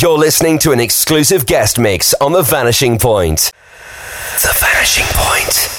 You're listening to an exclusive guest mix on The Vanishing Point. The Vanishing Point.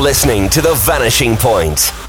You're listening to The Vanishing Point.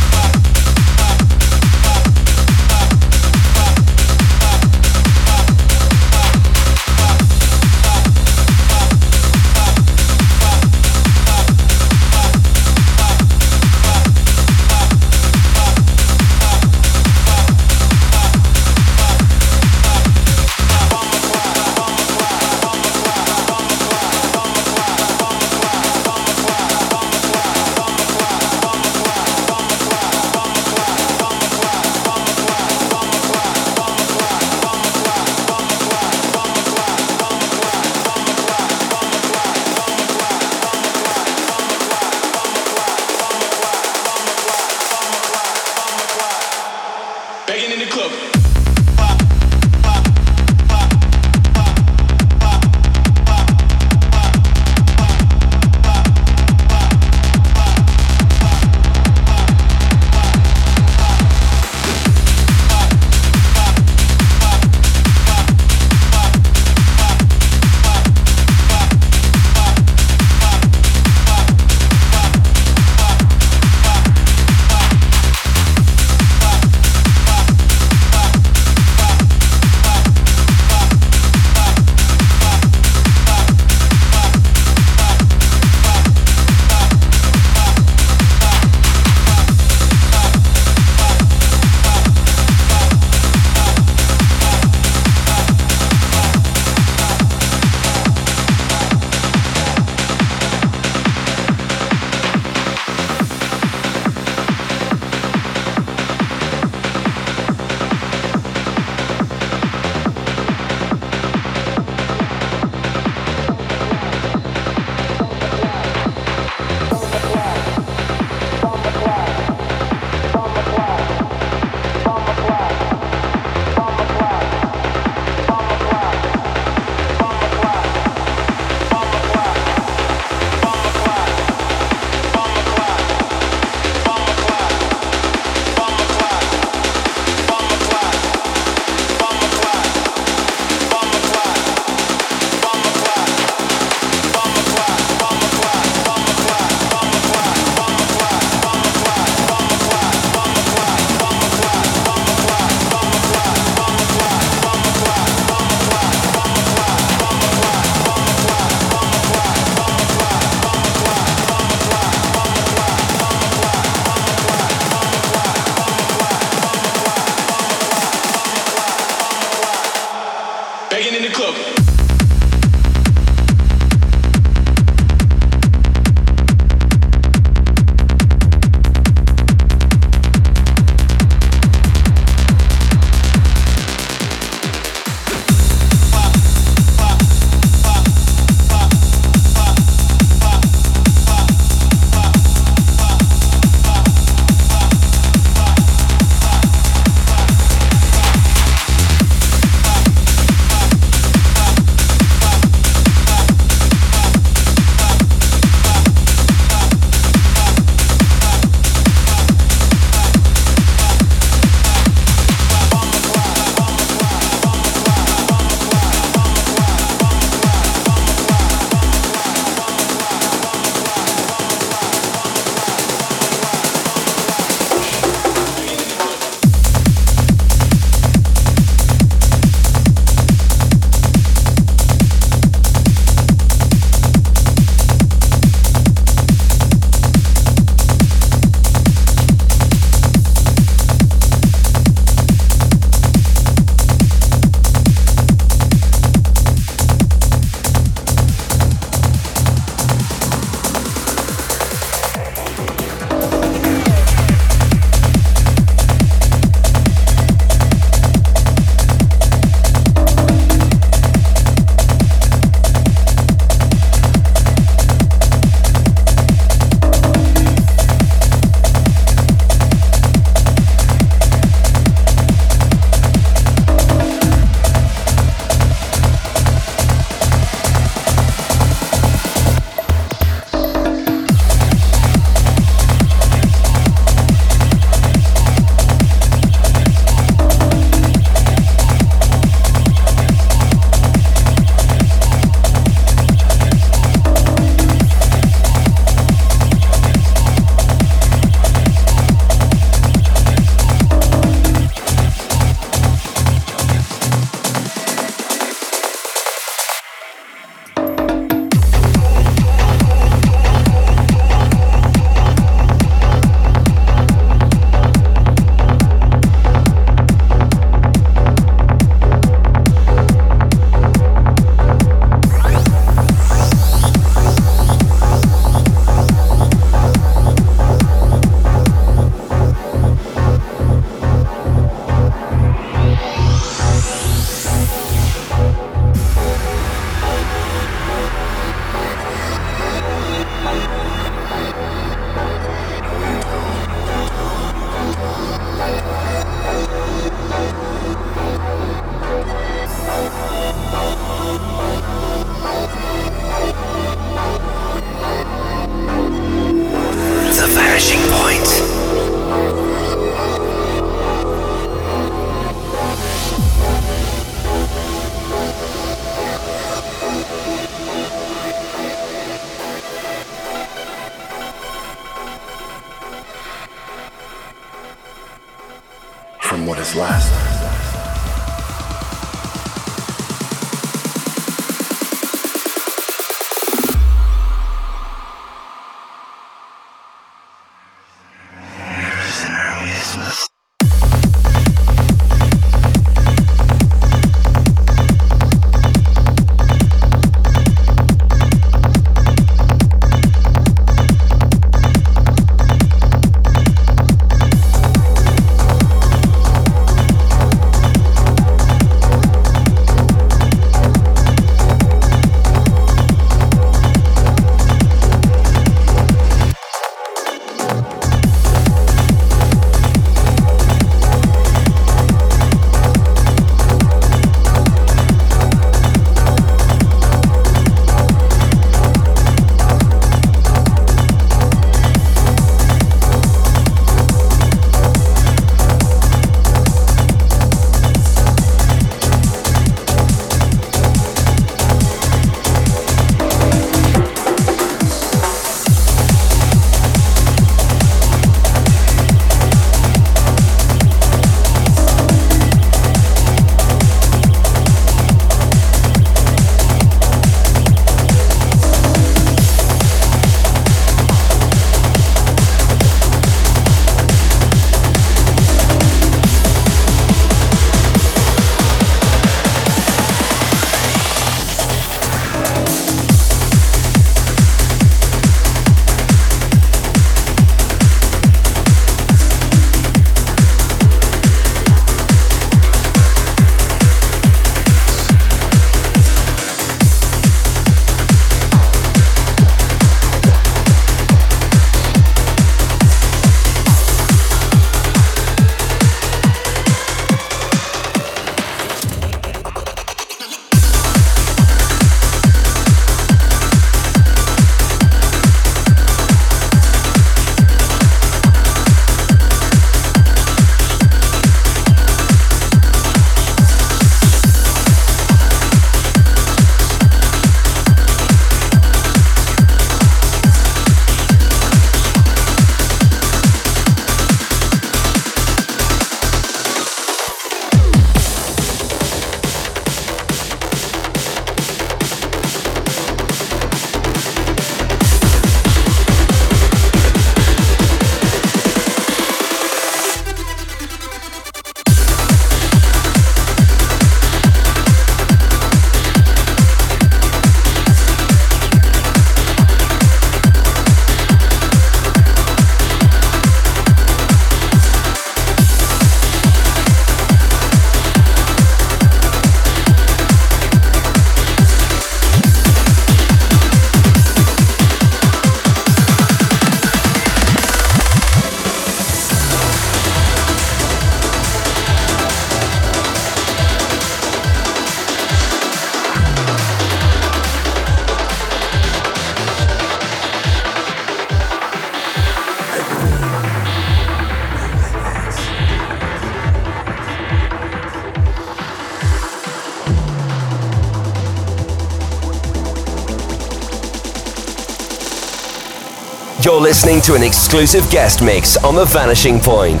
You're listening to an exclusive guest mix on The Vanishing Point.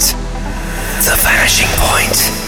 The Vanishing Point.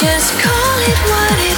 Just call it what it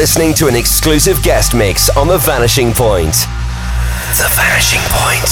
listening to an exclusive guest mix on The Vanishing Point. The Vanishing Point.